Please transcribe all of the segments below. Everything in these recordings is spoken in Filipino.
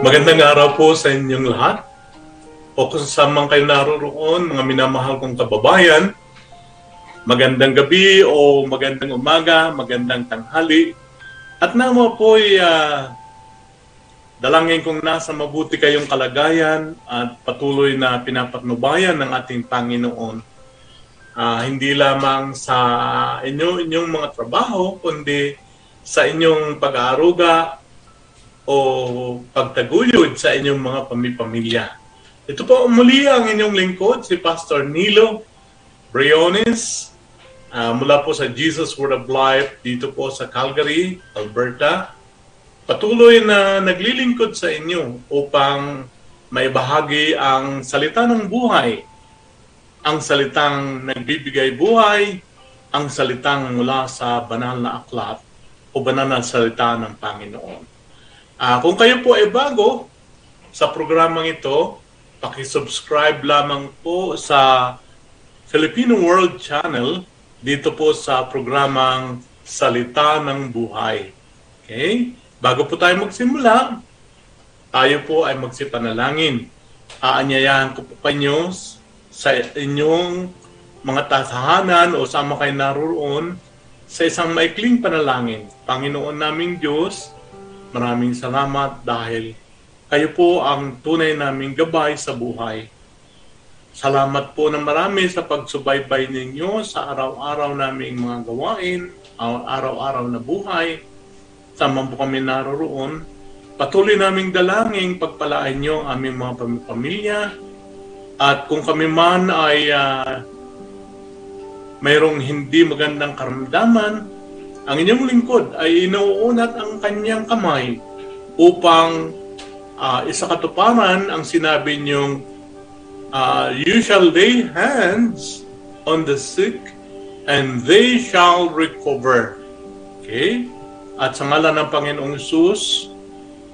Magandang araw po sa inyong lahat. O kung saan man kayo naroroon, mga minamahal kong kababayan, magandang gabi o magandang umaga, magandang tanghali. At nawa po ay uh, dalangin kong nasa mabuti kayong kalagayan at patuloy na pinapatnubayan ng ating Panginoon. Uh, hindi lamang sa inyo, inyong mga trabaho, kundi sa inyong pag-aaruga o pagtaguyod sa inyong mga pamipamilya. Ito po muli ang inyong lingkod, si Pastor Nilo Briones, uh, mula po sa Jesus Word of Life dito po sa Calgary, Alberta. Patuloy na naglilingkod sa inyo upang may bahagi ang salita ng buhay, ang salitang nagbibigay buhay, ang salitang mula sa banal na aklat o banal na salita ng Panginoon. Uh, kung kayo po ay bago sa programang ito, pakisubscribe lamang po sa Filipino World Channel dito po sa programang Salita ng Buhay. Okay? Bago po tayo magsimula, tayo po ay magsipanalangin. Aanyayahan ko po kayo sa inyong mga tasahanan o sama kayo naroon sa isang maikling panalangin. Panginoon naming Diyos, maraming salamat dahil kayo po ang tunay naming gabay sa buhay. Salamat po ng marami sa pagsubaybay ninyo sa araw-araw naming mga gawain, araw-araw na buhay. Tama po kami naroroon. Patuloy naming dalangin pagpalain nyo ang aming mga pamilya. At kung kami man ay uh, mayroong hindi magandang karamdaman, ang inyong lingkod ay inuunat ang kanyang kamay upang uh, isakatuparan ang sinabi niyong uh, you shall lay hands on the sick and they shall recover. Okay? At sa ngalan ng Panginoong Isus,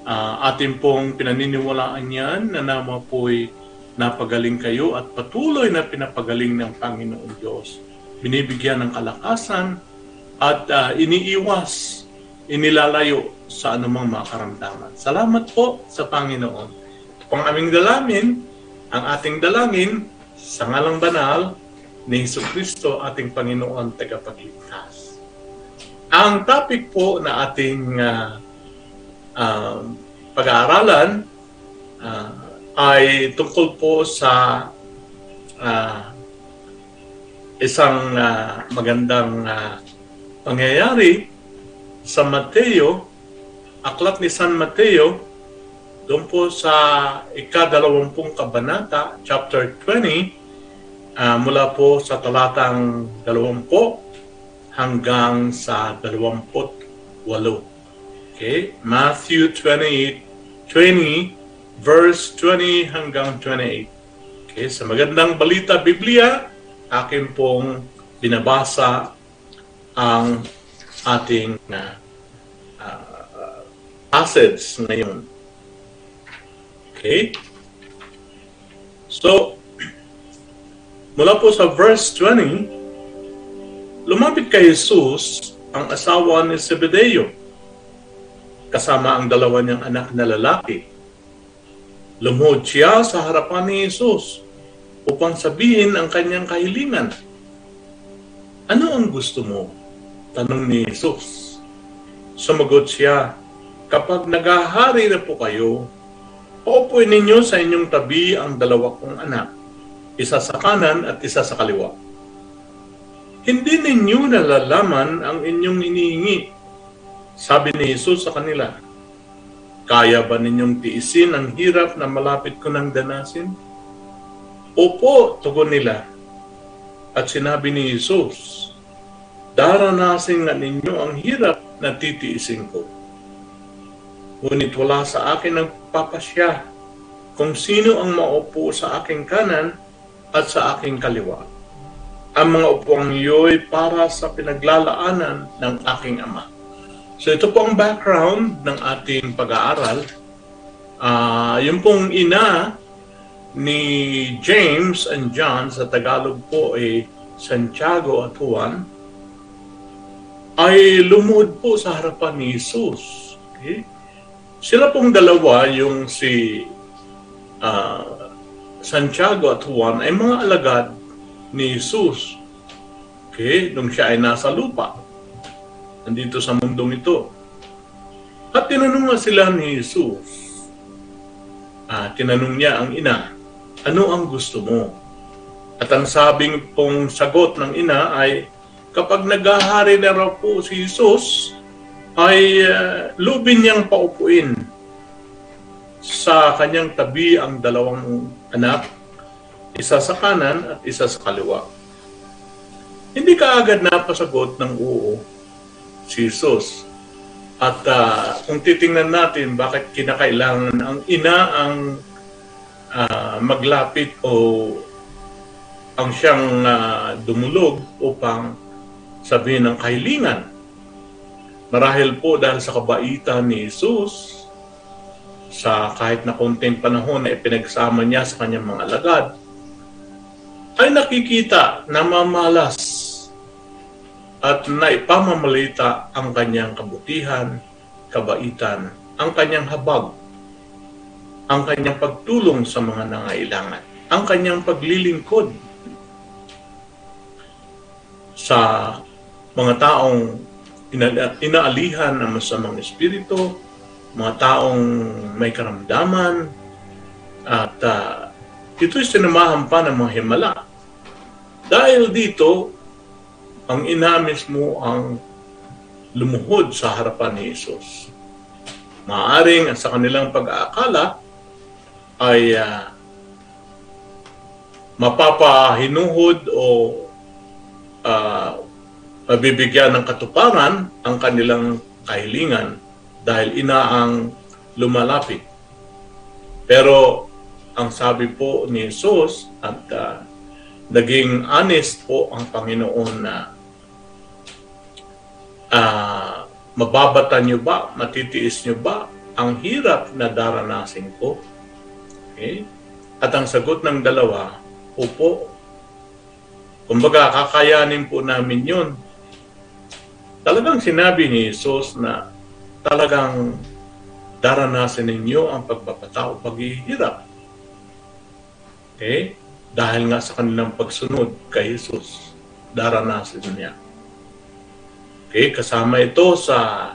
uh, atin pong pinaniniwalaan yan na nama po'y napagaling kayo at patuloy na pinapagaling ng Panginoong Diyos. Binibigyan ng kalakasan at uh, iniiwas, inilalayo sa anumang mga karamdaman. Salamat po sa Panginoon. Pang aming dalangin ang ating dalangin sa ngalang banal ni Hesus Kristo, ating Panginoon tagapagligtas. Ang topic po na ating uh, uh, pag-aaralan uh, ay tungkol po sa uh, isang uh, magandang uh, pangyayari sa Mateo, aklat ni San Mateo, doon po sa ikadalawampung kabanata, chapter 20, uh, mula po sa talatang dalawampu hanggang sa dalawamput walo. Okay? Matthew 28, 20, verse 20 hanggang 28. Okay? Sa magandang balita Biblia, akin pong binabasa ang ating uh, uh, assets ngayon. Okay? So, mula po sa verse 20, lumapit kay Jesus ang asawa ni Zebedeo kasama ang dalawa niyang anak na lalaki. Lumuhod siya sa harapan ni Jesus upang sabihin ang kanyang kahilingan. Ano ang gusto mo? Tanong ni Jesus. Sumagot siya, kapag nagahari na po kayo, Paupuin ninyo sa inyong tabi ang dalawa kong anak, isa sa kanan at isa sa kaliwa. Hindi ninyo nalalaman ang inyong inihingi. Sabi ni Jesus sa kanila, Kaya ba ninyong tiisin ang hirap na malapit ko ng danasin? Opo, tugon nila. At sinabi ni Jesus, Daranasin nga ninyo ang hirap na titiisin ko Ngunit wala sa akin ang papasya kung sino ang maupo sa aking kanan at sa aking kaliwa. Ang mga upuang iyo'y para sa pinaglalaanan ng aking ama. So ito po ang background ng ating pag-aaral. Uh, yung pong ina ni James and John sa Tagalog po ay Santiago at Juan ay lumuhod po sa harapan ni Jesus. Okay? Sila pong dalawa, yung si uh, Santiago at Juan, ay mga alagad ni Jesus. Okay, nung siya ay nasa lupa. Nandito sa mundong ito. At tinanong nga sila ni Jesus. Ah, tinanong niya ang ina, ano ang gusto mo? At ang sabing pong sagot ng ina ay, kapag naghahari na raw po si Jesus, ay uh, lubin niyang paupuin sa kanyang tabi ang dalawang anak, isa sa kanan at isa sa kaliwa. Hindi ka agad napasagot ng oo si Jesus. At uh, kung titingnan natin bakit kinakailangan ang ina ang uh, maglapit o ang siyang uh, dumulog upang sabihin ng kahilingan. Marahil po dahil sa kabaitan ni Jesus, sa kahit na konting panahon na ipinagsama niya sa kanyang mga alagad, ay nakikita na mamalas at naipamamalita ang kanyang kabutihan, kabaitan, ang kanyang habag, ang kanyang pagtulong sa mga nangailangan, ang kanyang paglilingkod sa mga taong ina- inaalihan ng masamang espiritu, mga taong may karamdaman, at uh, ito'y sinamahan pa ng mga himala. Dahil dito, ang ina mismo ang lumuhod sa harapan ni Jesus. Maaring sa kanilang pag-aakala ay uh, mapapahinuhod o uh, mabibigyan ng katuparan ang kanilang kahilingan dahil ina ang lumalapit. Pero ang sabi po ni Jesus at uh, naging honest po ang Panginoon na uh, mababata niyo ba, matitiis niyo ba ang hirap na daranasin ko? Okay? At ang sagot ng dalawa, opo. Kumbaga, kakayanin po namin yun Talagang sinabi ni Jesus na talagang daranasin ninyo ang pagpapatao, paghihirap. Okay? Dahil nga sa kanilang pagsunod kay Jesus, daranasin niya. Okay? Kasama ito sa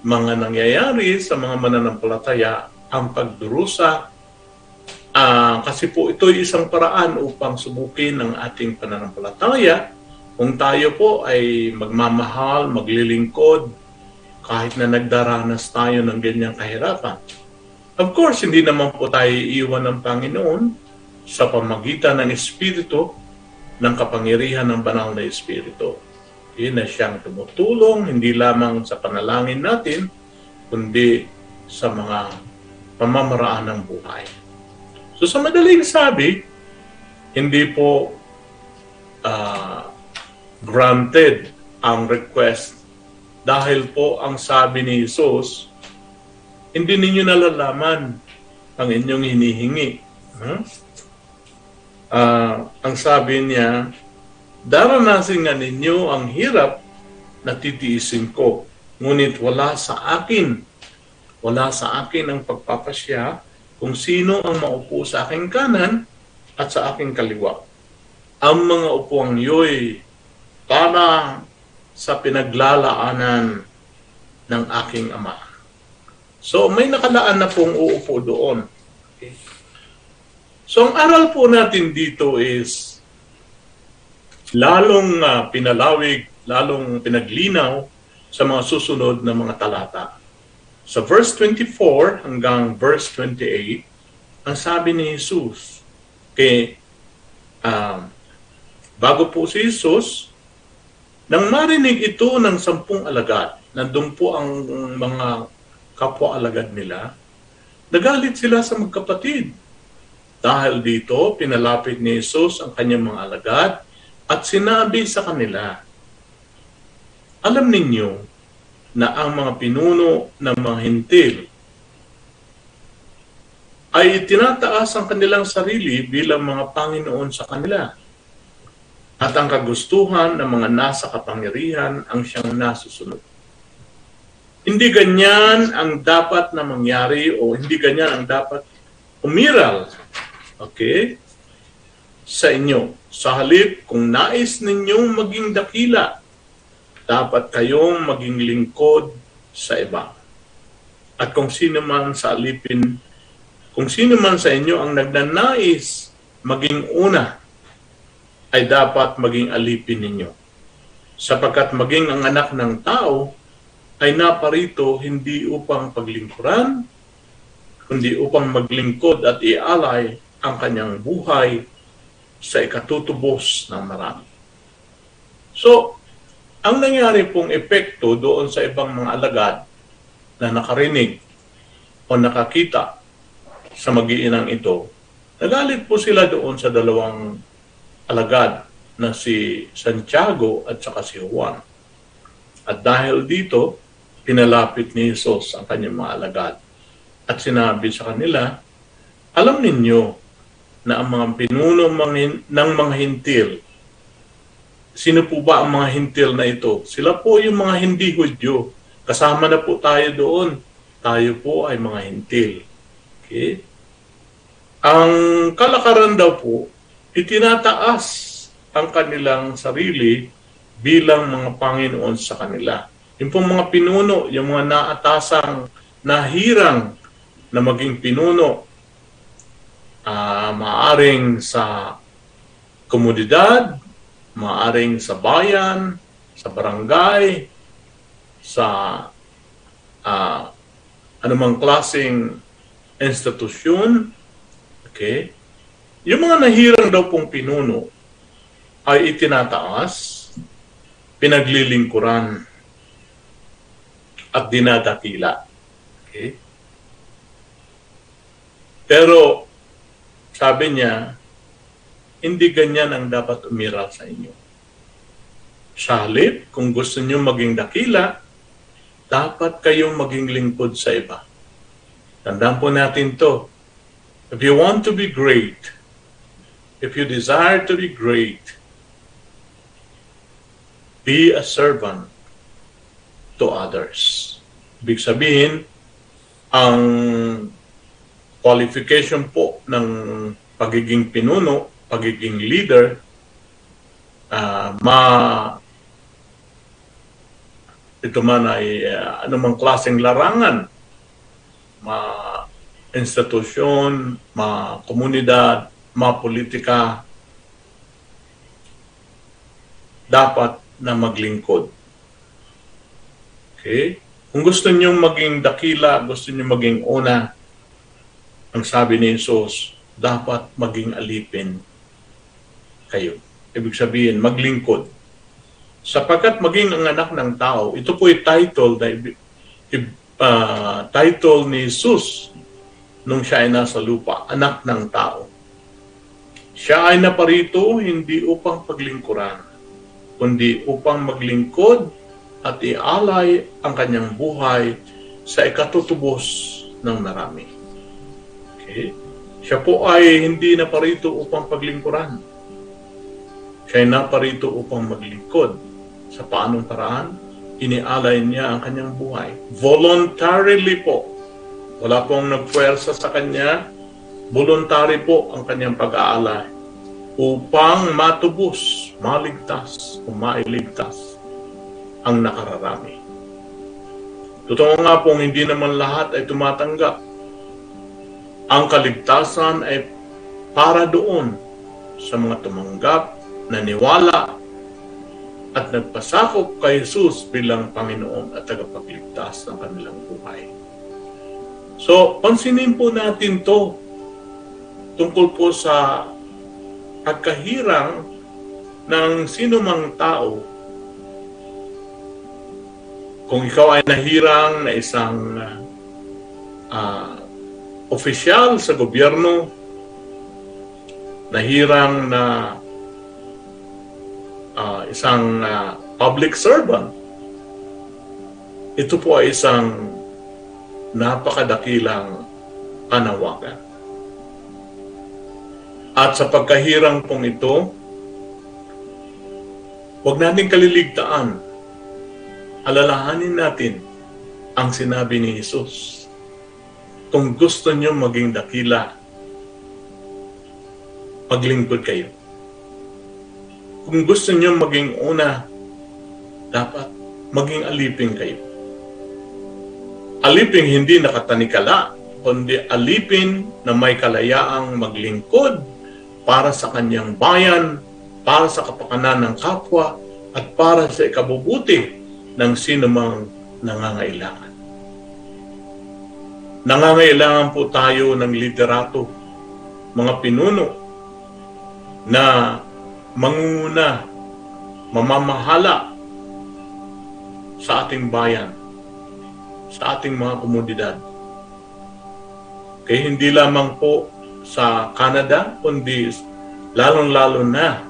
mga nangyayari sa mga mananampalataya ang pagdurusa uh, kasi po ito isang paraan upang subukin ang ating pananampalataya kung tayo po ay magmamahal, maglilingkod, kahit na nagdaranas tayo ng ganyang kahirapan. Of course, hindi naman po tayo iiwan ng Panginoon sa pamagitan ng Espiritu ng kapangyarihan ng banal na Espiritu. Yun na siyang tumutulong, hindi lamang sa panalangin natin, kundi sa mga pamamaraan ng buhay. So sa madaling sabi, hindi po uh, granted ang request dahil po ang sabi ni Jesus, hindi ninyo nalalaman ang inyong hinihingi. Huh? Uh, ang sabi niya, daranasin nga ninyo ang hirap na titiisin ko. Ngunit wala sa akin, wala sa akin ang pagpapasya kung sino ang maupo sa aking kanan at sa aking kaliwa. Ang mga upuang iyo'y para sa pinaglalaanan ng aking ama. So may nakalaan na pong uupo doon. So ang aral po natin dito is lalong uh, pinalawig, lalong pinaglinaw sa mga susunod na mga talata. Sa verse 24 hanggang verse 28, ang sabi ni Jesus, kay uh, bago po si Jesus, nang marinig ito ng sampung alagad, nandun po ang mga kapwa-alagad nila, nagalit sila sa magkapatid. Dahil dito, pinalapit ni Jesus ang kanyang mga alagad at sinabi sa kanila, Alam ninyo na ang mga pinuno ng mga hintil ay tinataas ang kanilang sarili bilang mga Panginoon sa kanila at ang kagustuhan ng mga nasa kapangyarihan ang siyang nasusunod. Hindi ganyan ang dapat na mangyari o hindi ganyan ang dapat umiral. Okay? Sa inyo. Sa halip, kung nais ninyong maging dakila, dapat kayong maging lingkod sa iba. At kung sino man sa alipin, kung sino man sa inyo ang nagnanais maging una, ay dapat maging alipin ninyo. Sapagkat maging ang anak ng tao ay naparito hindi upang paglingkuran, kundi upang maglingkod at ialay ang kanyang buhay sa ikatutubos ng marami. So, ang nangyari pong epekto doon sa ibang mga alagad na nakarinig o nakakita sa magiinang ito, nagalit po sila doon sa dalawang alagad na si Santiago at saka si Juan. At dahil dito, pinalapit ni Jesus ang kanyang mga alagad. At sinabi sa kanila, alam ninyo na ang mga pinuno ng mga hintil, sino po ba ang mga hintil na ito? Sila po yung mga hindi Hudyo. Kasama na po tayo doon. Tayo po ay mga hintil. Okay? Ang kalakaran daw po, itinataas ang kanilang sarili bilang mga Panginoon sa kanila. Yung pong mga pinuno, yung mga naatasang nahirang na maging pinuno, uh, maaring sa komunidad, maaring sa bayan, sa barangay, sa uh, anumang klaseng institusyon, okay? Yung mga nahirang daw pong pinuno ay itinataas, pinaglilingkuran, at dinadakila. Okay? Pero sabi niya, hindi ganyan ang dapat umiral sa inyo. Sa kung gusto niyo maging dakila, dapat kayong maging lingkod sa iba. Tandaan po natin to. If you want to be great, if you desire to be great, be a servant to others. Ibig sabihin, ang qualification po ng pagiging pinuno, pagiging leader, uh, ma ito man ay uh, anumang klaseng larangan, ma institusyon, ma komunidad, ma politika, dapat na maglingkod Okay? Kung gusto niyo maging dakila, gusto niyo maging una, ang sabi ni Jesus, dapat maging alipin kayo. Ibig sabihin, maglingkod. Sapagkat maging ang anak ng tao, ito po yung title na uh, title ni Jesus nung siya ay nasa lupa, anak ng tao. Siya ay naparito hindi upang paglingkuran, kundi upang maglingkod at ialay ang kanyang buhay sa ikatutubos ng marami. Okay? Siya po ay hindi na parito upang paglingkuran. Siya ay naparito upang maglingkod. Sa paanong paraan? Inialay niya ang kanyang buhay. Voluntarily po. Wala pong nagpwersa sa kanya. Voluntary po ang kanyang pag-aalay upang matubos, maligtas o mailigtas ang nakararami. Totoo nga pong hindi naman lahat ay tumatanggap. Ang kaligtasan ay para doon sa mga tumanggap, naniwala, at nagpasakop kay Jesus bilang Panginoon at tagapagligtas ng kanilang buhay. So, pansinin po natin to tungkol po sa pagkahirang ng sinumang tao kung ikaw ay nahirang na isang uh, opisyal sa gobyerno, nahirang na uh, isang uh, public servant, ito po ay isang napakadakilang panawagan. At sa pagkahirang pong ito, huwag natin kaliligtaan alalahanin natin ang sinabi ni Jesus. Kung gusto niyo maging dakila, maglingkod kayo. Kung gusto niyo maging una, dapat maging alipin kayo. Alipin hindi nakatanikala, kundi alipin na may kalayaang maglingkod para sa kanyang bayan, para sa kapakanan ng kapwa, at para sa ikabubuti ng sinumang nangangailangan. Nangangailangan po tayo ng liderato, mga pinuno, na mangunguna, mamamahala sa ating bayan, sa ating mga komunidad. Kaya hindi lamang po sa Canada, kundi lalong-lalo na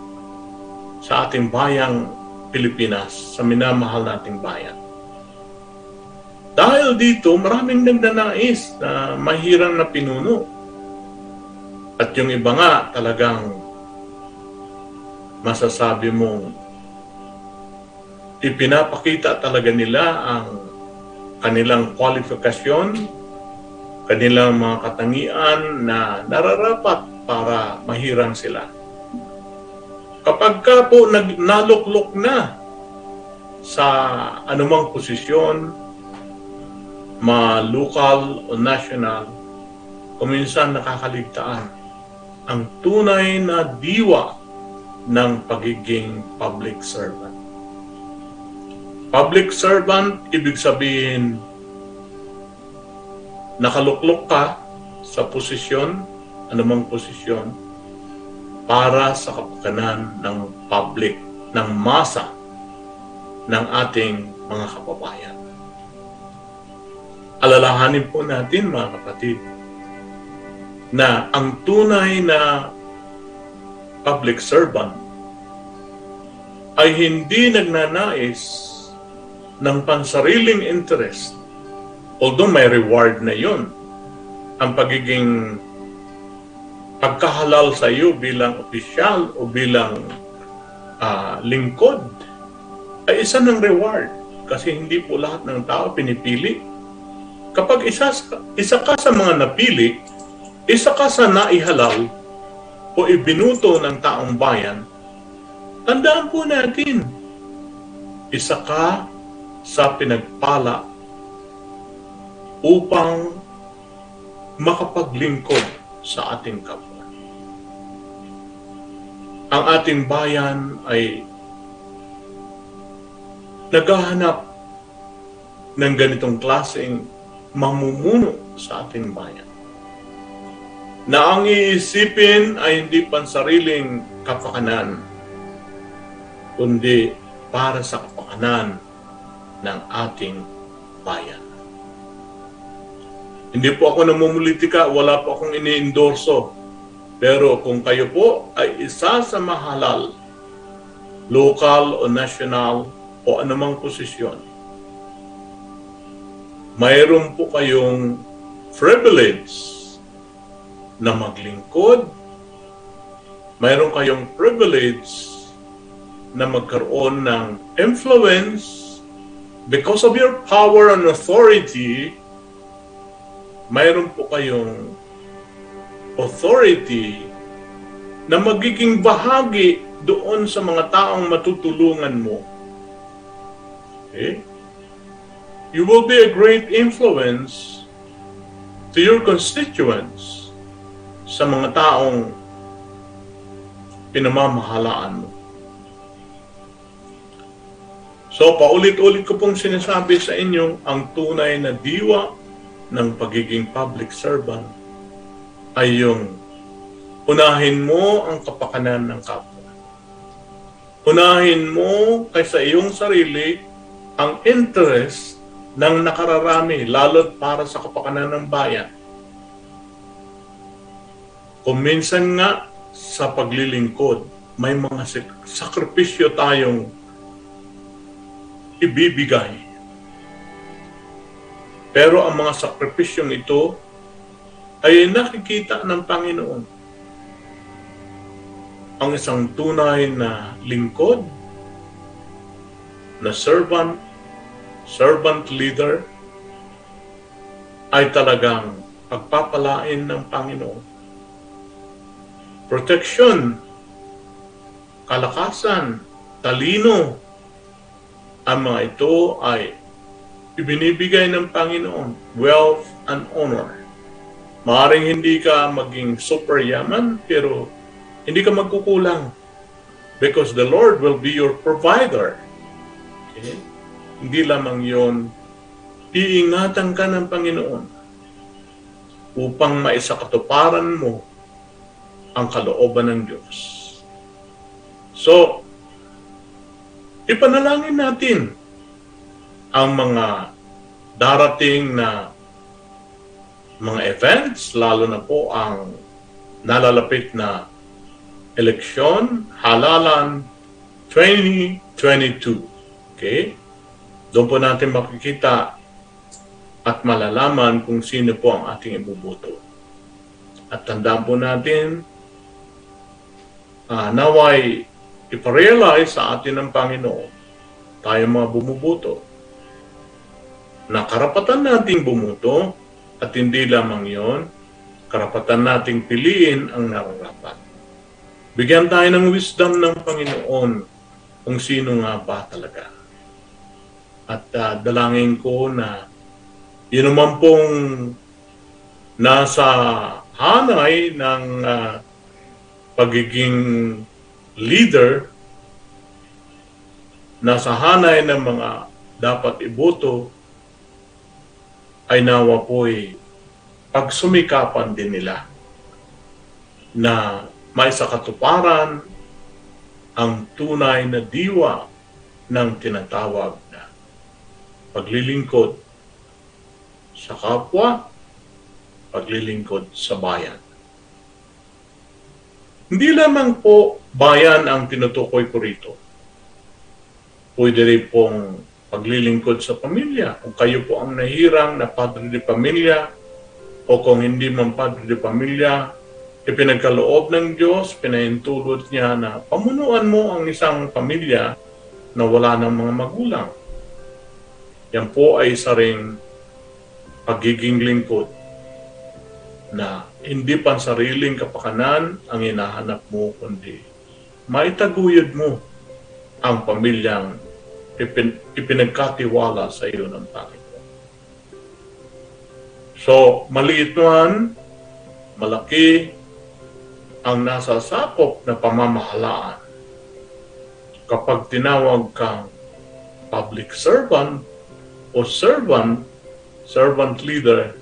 sa ating bayang Pilipinas, sa minamahal nating bayan. Dahil dito, maraming nagdanais na mahirang na pinuno. At yung iba nga talagang masasabi mong ipinapakita talaga nila ang kanilang kwalifikasyon, kanilang mga katangian na nararapat para mahirang sila. Kapag ka po nag, naluklok na sa anumang posisyon, ma local o national, kuminsan nakakaligtaan ang tunay na diwa ng pagiging public servant. Public servant, ibig sabihin, nakaluklok ka sa posisyon, anumang posisyon, para sa kapakanan ng public, ng masa ng ating mga kababayan. Alalahanin po natin mga kapatid na ang tunay na public servant ay hindi nagnanais ng pansariling interest although may reward na yon ang pagiging pagkahalal sa iyo bilang opisyal o bilang uh, lingkod ay isa ng reward kasi hindi po lahat ng tao pinipili. Kapag isa, isa ka sa mga napili, isa ka sa naihalal o ibinuto ng taong bayan, tandaan po natin, isa ka sa pinagpala upang makapaglingkod sa ating kapwa ang ating bayan ay naghahanap ng ganitong klaseng mamumuno sa ating bayan. Na ang iisipin ay hindi pansariling kapakanan, kundi para sa kapakanan ng ating bayan. Hindi po ako namumulitika, wala po akong ini-endorso. Pero kung kayo po ay isa sa mahalal, local o national o anumang posisyon, mayroon po kayong privilege na maglingkod, mayroon kayong privilege na magkaroon ng influence because of your power and authority, mayroon po kayong authority na magiging bahagi doon sa mga taong matutulungan mo. Okay? You will be a great influence to your constituents sa mga taong pinamamahalaan mo. So, paulit-ulit ko pong sinasabi sa inyo ang tunay na diwa ng pagiging public servant ay yung unahin mo ang kapakanan ng kapwa. Unahin mo kaysa iyong sarili ang interest ng nakararami, lalo't para sa kapakanan ng bayan. Kung minsan nga sa paglilingkod, may mga sakripisyo tayong ibibigay. Pero ang mga sakripisyong ito ay nakikita ng Panginoon. Ang isang tunay na lingkod, na servant, servant leader, ay talagang pagpapalain ng Panginoon. Protection, kalakasan, talino, ang mga ito ay ibinibigay ng Panginoon, wealth and honor. Maaring hindi ka maging super yaman, pero hindi ka magkukulang because the Lord will be your provider. Okay? Hindi lamang yon, iingatan ka ng Panginoon upang maisakatuparan mo ang kalooban ng Diyos. So, ipanalangin natin ang mga darating na mga events, lalo na po ang nalalapit na eleksyon, halalan 2022. Okay? Doon po natin makikita at malalaman kung sino po ang ating ibubuto. At tandaan po natin, uh, naway iparealize sa atin ng Panginoon, tayo mga bumubuto, na karapatan nating bumuto at hindi lamang yon, karapatan nating piliin ang nararapat. Bigyan tayo ng wisdom ng Panginoon kung sino nga ba talaga. At uh, dalangin ko na yun naman pong nasa hanay ng uh, pagiging leader, nasa hanay ng mga dapat iboto, ay nawa po'y pagsumikapan din nila na may sakatuparan ang tunay na diwa ng tinatawag na paglilingkod sa kapwa, paglilingkod sa bayan. Hindi lamang po bayan ang tinutukoy ko rito. Pwede rin pong paglilingkod sa pamilya. Kung kayo po ang nahirang na padre de pamilya o kung hindi man padre de pamilya, ipinagkaloob ng Diyos, pinahintulot niya na pamunuan mo ang isang pamilya na wala ng mga magulang. Yan po ay isa ring pagiging lingkod na hindi pan sariling kapakanan ang hinahanap mo, kundi maitaguyod mo ang pamilyang ipin, ipinagkatiwala sa iyo ng Panginoon. So, maliit man, malaki, ang nasa sakop na pamamahalaan. Kapag tinawag kang public servant o servant, servant leader,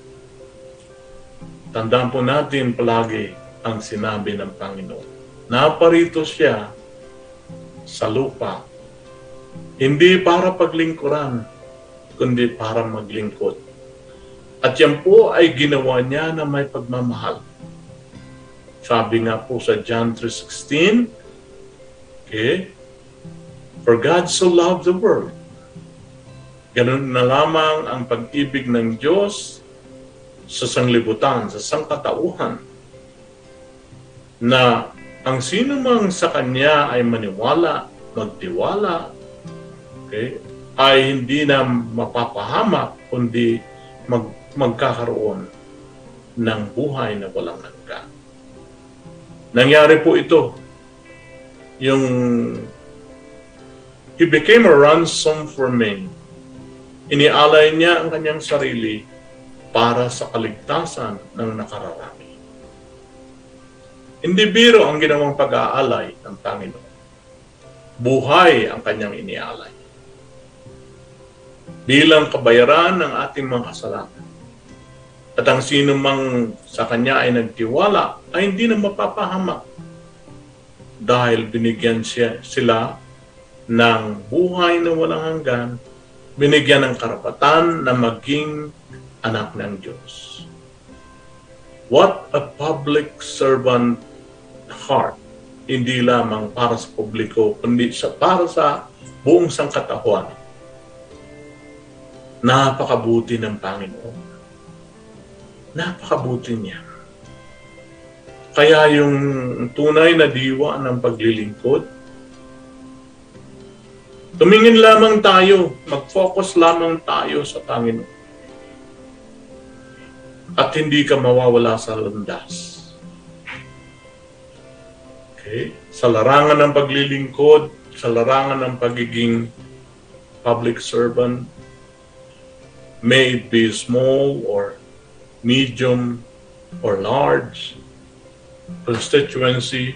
tandaan po natin palagi ang sinabi ng Panginoon. Naparito siya sa lupa hindi para paglingkuran, kundi para maglingkod. At yan po ay ginawa niya na may pagmamahal. Sabi nga po sa John 3.16, okay, For God so loved the world. Ganun na lamang ang pag-ibig ng Diyos sa sanglibutan, sa sangkatauhan, na ang sino mang sa Kanya ay maniwala, magtiwala, okay, ay hindi na mapapahamak, kundi mag, magkakaroon ng buhay na walang hanggan. Nangyari po ito. Yung He became a ransom for men. Inialay niya ang kanyang sarili para sa kaligtasan ng nakararami. Hindi biro ang ginawang pag-aalay ng Panginoon. Buhay ang kanyang inialay bilang kabayaran ng ating mga kasalanan. At ang sino mang sa Kanya ay nagtiwala ay hindi na mapapahamak dahil binigyan siya, sila ng buhay na walang hanggan, binigyan ng karapatan na maging anak ng Diyos. What a public servant heart. Hindi lamang para sa publiko, kundi sa para sa buong sangkatauhan Napakabuti ng Panginoon. Napakabuti niya. Kaya yung tunay na diwa ng paglilingkod, tumingin lamang tayo, mag-focus lamang tayo sa Panginoon. at hindi ka mawawala sa landas. Okay? Sa larangan ng paglilingkod, sa larangan ng pagiging public servant, may it be small or medium or large constituency,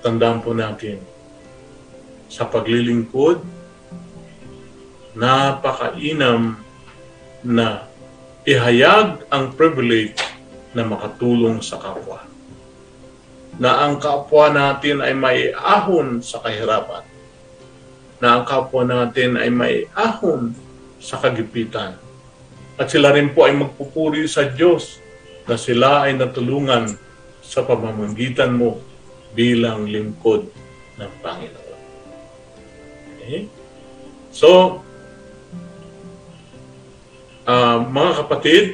tandaan po natin, sa paglilingkod, napakainam na ihayag ang privilege na makatulong sa kapwa. Na ang kapwa natin ay may ahon sa kahirapan. Na ang kapwa natin ay may ahon sa kagipitan. At sila rin po ay magpupuri sa Diyos na sila ay natulungan sa pamamagitan mo bilang lingkod ng Panginoon. Okay? So, uh, mga kapatid,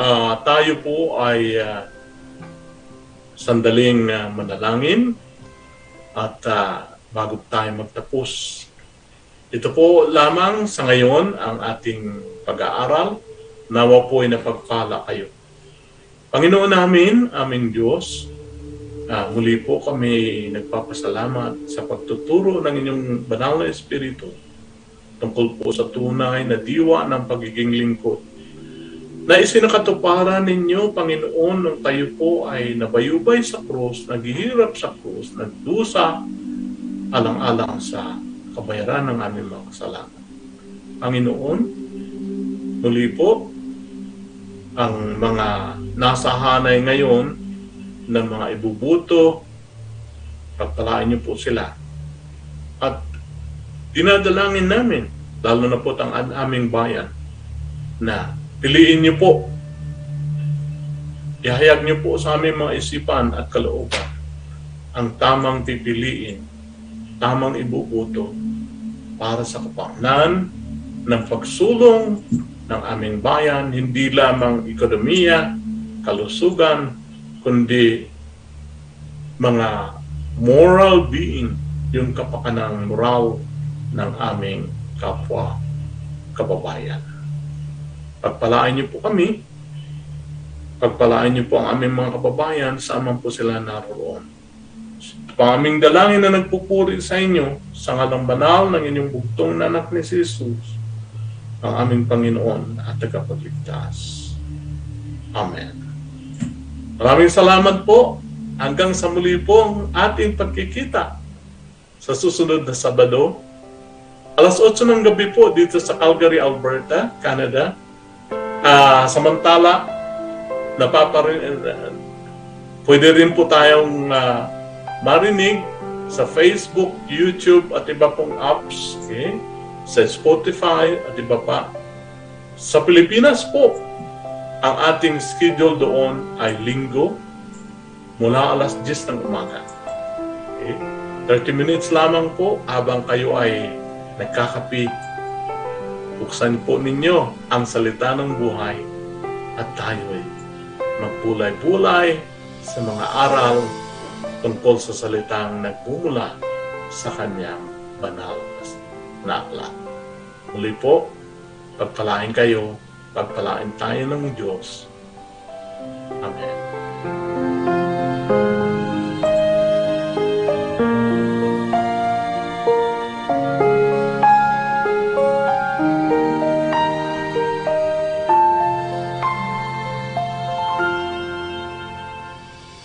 uh, tayo po ay uh, sandaling uh, manalangin at uh, bago tayo magtapos, ito po lamang sa ngayon ang ating pag-aaral. Nawa po ay napagpala kayo. Panginoon namin, aming Diyos, uh, muli po kami nagpapasalamat sa pagtuturo ng inyong banal na Espiritu tungkol po sa tunay na diwa ng pagiging lingkod. Na isinakatuparan ninyo, Panginoon, nung tayo po ay nabayubay sa krus, naghihirap sa krus, nagdusa, alang-alang sa kabayaran ng aming mga kasalanan. Panginoon, muli po, ang mga nasa hanay ngayon ng mga ibubuto, pagpalain niyo po sila. At dinadalangin namin, lalo na po ang aming bayan, na piliin niyo po, ihayag niyo po sa aming mga isipan at kalooban ang tamang pipiliin, tamang ibubuto para sa kapakanan ng pagsulong ng aming bayan, hindi lamang ekonomiya, kalusugan, kundi mga moral being, yung kapakanang moral ng aming kapwa kababayan. Pagpalaan niyo po kami, pagpalaan niyo po ang aming mga kababayan saan po sila naroon. Pang aming dalangin na nagpupuri sa inyo sa ngalang banal ng inyong bugtong na anak ni Jesus, ang aming Panginoon at tagapagligtas. Amen. Maraming salamat po. Hanggang sa muli po ang ating pagkikita sa susunod na Sabado. Alas 8 ng gabi po dito sa Calgary, Alberta, Canada. Uh, samantala, napaparin, uh, pwede rin po tayong uh, marinig sa Facebook, YouTube at iba pong apps. Okay? sa Spotify at iba pa. Sa Pilipinas po, ang ating schedule doon ay linggo mula alas 10 ng umaga. Okay? 30 minutes lamang po habang kayo ay nagkakapi. Buksan po ninyo ang salita ng buhay at tayo ay magbulay-bulay sa mga aral tungkol sa salitang nagmumula sa kanyang banal na aklat. Muli po, pagpalain kayo, pagpalain tayo ng Diyos. Amen.